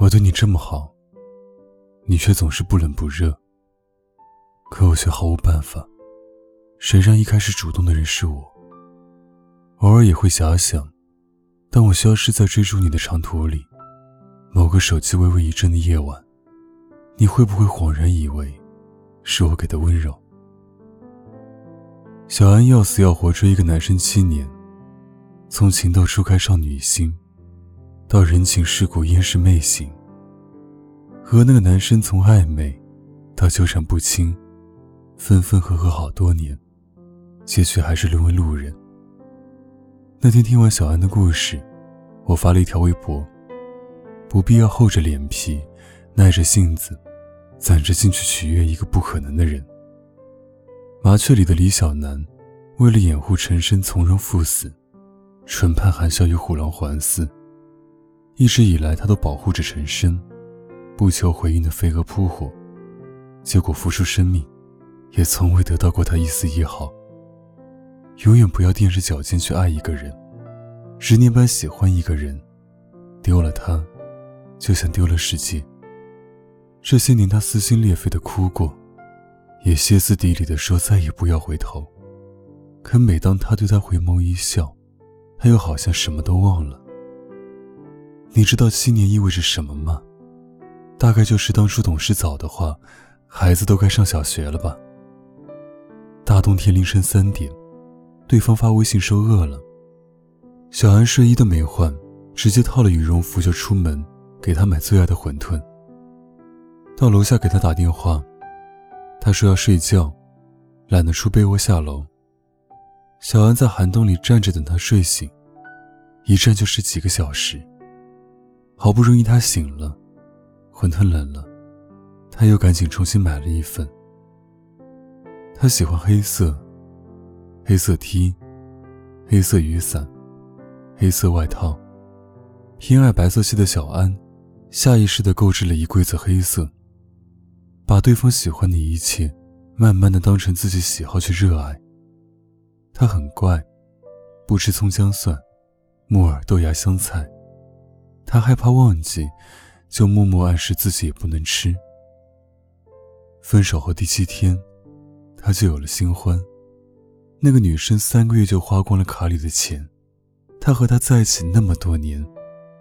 我对你这么好，你却总是不冷不热。可我却毫无办法。谁让一开始主动的人是我？偶尔也会遐想，当我消失在追逐你的长途里，某个手机微微一震的夜晚，你会不会恍然以为？是我给的温柔。小安要死要活追一个男生七年，从情窦初开少女心，到人情世故焉是媚行。和那个男生从暧昧到纠缠不清，分分合合好多年，结局还是沦为路人。那天听完小安的故事，我发了一条微博：不必要厚着脸皮，耐着性子。攒着劲去取悦一个不可能的人。麻雀里的李小男，为了掩护陈深从容赴死，唇畔含笑与虎狼环伺。一直以来，他都保护着陈深，不求回应的飞蛾扑火，结果付出生命，也从未得到过他一丝一毫。永远不要踮着脚尖去爱一个人，执念般喜欢一个人，丢了他，就像丢了世界。这些年，他撕心裂肺的哭过，也歇斯底里的说再也不要回头。可每当他对他回眸一笑，他又好像什么都忘了。你知道七年意味着什么吗？大概就是当初懂事早的话，孩子都该上小学了吧。大冬天凌晨三点，对方发微信说饿了，小安睡衣都没换，直接套了羽绒服就出门，给他买最爱的馄饨。到楼下给他打电话，他说要睡觉，懒得出被窝下楼。小安在寒冬里站着等他睡醒，一站就是几个小时。好不容易他醒了，馄饨冷了，他又赶紧重新买了一份。他喜欢黑色，黑色 T，黑色雨伞，黑色外套。偏爱白色系的小安，下意识地购置了一柜子黑色。把对方喜欢的一切，慢慢的当成自己喜好去热爱。他很怪，不吃葱姜蒜、木耳豆芽香菜。他害怕忘记，就默默暗示自己也不能吃。分手后第七天，他就有了新欢。那个女生三个月就花光了卡里的钱。他和她在一起那么多年，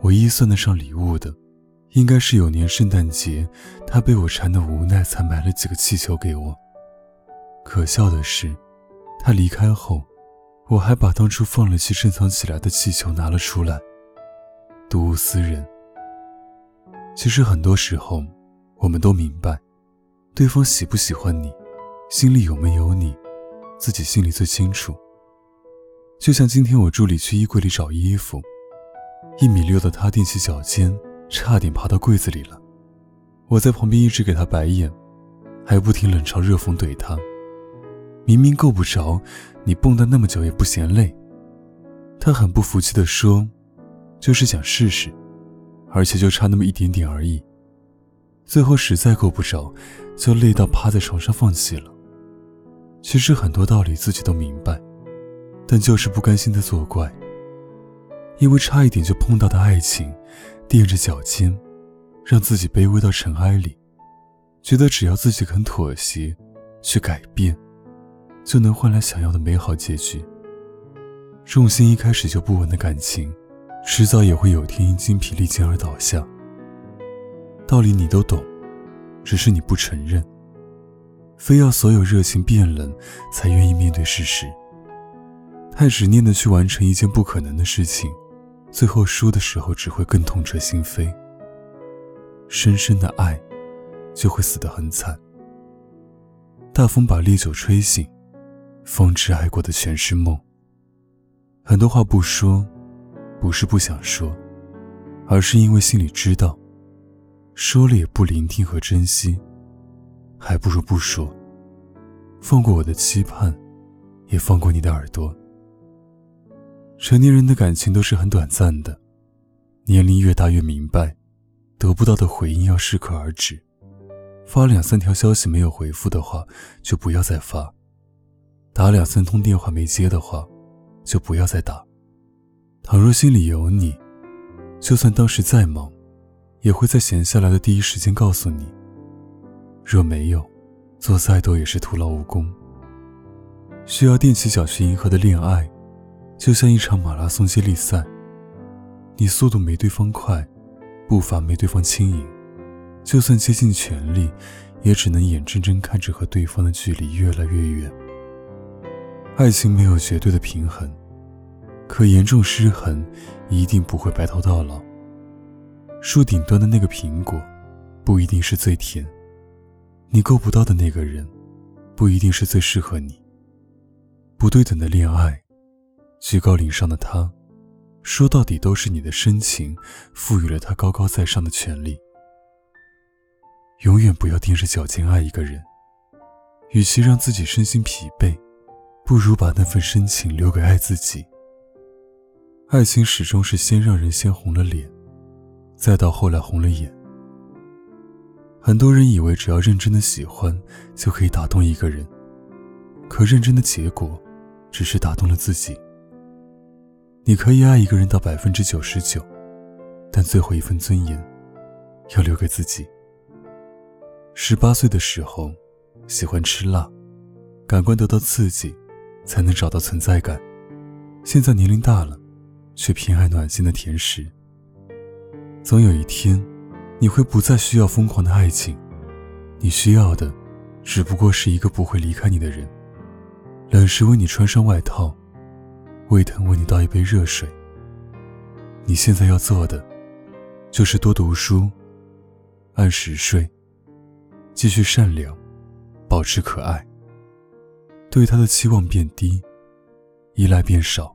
唯一算得上礼物的。应该是有年圣诞节，他被我缠的无奈，才买了几个气球给我。可笑的是，他离开后，我还把当初放了弃、珍藏起来的气球拿了出来，睹物思人。其实很多时候，我们都明白，对方喜不喜欢你，心里有没有你，自己心里最清楚。就像今天我助理去衣柜里找衣服，一米六的他踮起脚尖。差点爬到柜子里了，我在旁边一直给他白眼，还不停冷嘲热讽怼他。明明够不着，你蹦跶那么久也不嫌累。他很不服气地说：“就是想试试，而且就差那么一点点而已。”最后实在够不着，就累到趴在床上放弃了。其实很多道理自己都明白，但就是不甘心的作怪。因为差一点就碰到的爱情。垫着脚尖，让自己卑微到尘埃里，觉得只要自己肯妥协，去改变，就能换来想要的美好结局。重心一开始就不稳的感情，迟早也会有天因精疲力尽而倒下。道理你都懂，只是你不承认，非要所有热情变冷，才愿意面对事实。太执念的去完成一件不可能的事情。最后输的时候，只会更痛彻心扉。深深的爱，就会死得很惨。大风把烈酒吹醒，方知爱过的全是梦。很多话不说，不是不想说，而是因为心里知道，说了也不聆听和珍惜，还不如不说。放过我的期盼，也放过你的耳朵。成年人的感情都是很短暂的，年龄越大越明白，得不到的回应要适可而止。发两三条消息没有回复的话，就不要再发；打两三通电话没接的话，就不要再打。倘若心里有你，就算当时再忙，也会在闲下来的第一时间告诉你。若没有，做再多也是徒劳无功。需要踮起脚去迎合的恋爱，就像一场马拉松接力赛。你速度没对方快，步伐没对方轻盈，就算竭尽全力，也只能眼睁睁看着和对方的距离越来越远。爱情没有绝对的平衡，可严重失衡，一定不会白头到老。树顶端的那个苹果，不一定是最甜。你够不到的那个人，不一定是最适合你。不对等的恋爱，居高临上的他，说到底都是你的深情赋予了他高高在上的权利。永远不要踮着脚尖爱一个人，与其让自己身心疲惫，不如把那份深情留给爱自己。爱情始终是先让人先红了脸，再到后来红了眼。很多人以为只要认真的喜欢就可以打动一个人，可认真的结果，只是打动了自己。你可以爱一个人到百分之九十九，但最后一份尊严，要留给自己。十八岁的时候，喜欢吃辣，感官得到刺激，才能找到存在感。现在年龄大了，却偏爱暖心的甜食。总有一天。你会不再需要疯狂的爱情，你需要的，只不过是一个不会离开你的人。冷时为你穿上外套，胃疼为你倒一杯热水。你现在要做的，就是多读书，按时睡，继续善良，保持可爱。对他的期望变低，依赖变少，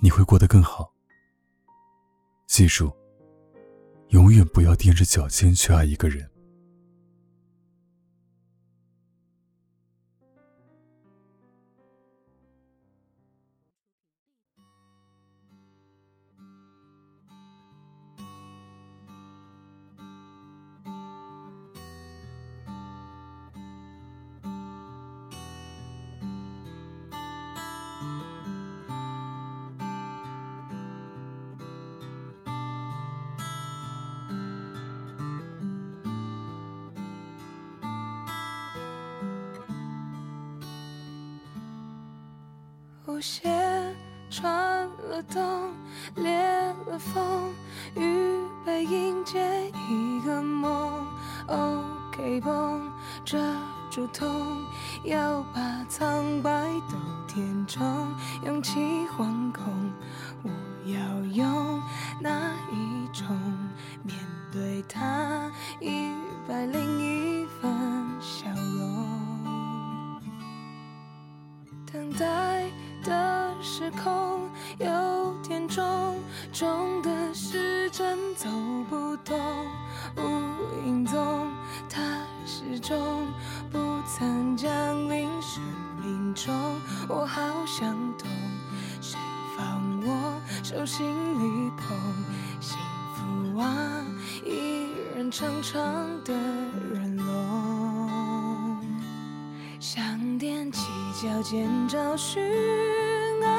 你会过得更好。记住。永远不要踮着脚尖去爱一个人。鞋穿了洞，裂了缝，预备迎接一个梦。OK 绷遮住痛，要把苍白都填充，勇气惶恐，我要用那我好想懂，谁放我手心里捧？幸福啊，一人长长的人龙，想踮起脚尖找寻爱，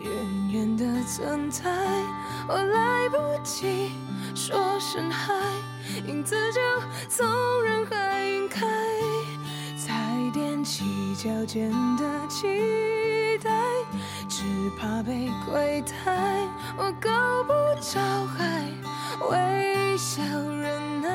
远远的。存在，我来不及说声嗨，影子就从人海晕开，起脚尖的期待，只怕被亏待，我够不着海，微笑忍耐，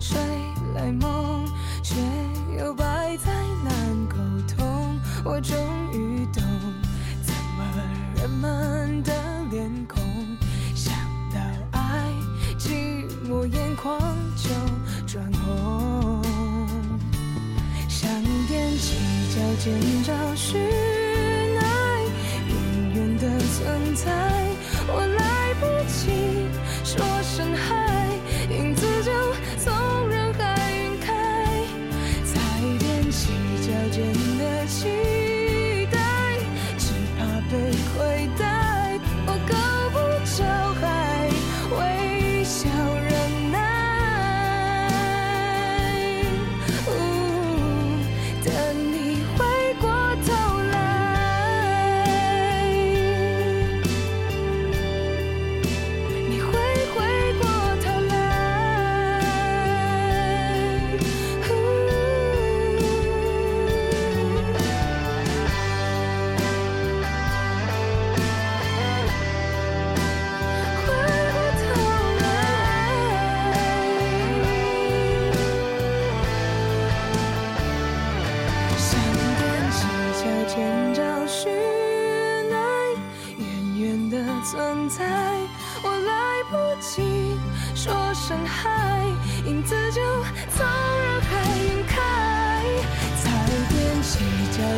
吹来梦却又百在难沟通我终于懂怎么人们的脸孔想到爱寂寞眼眶就转红想踮起脚尖找寻爱永远的存在。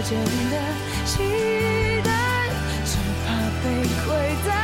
真的期待，只怕被亏待。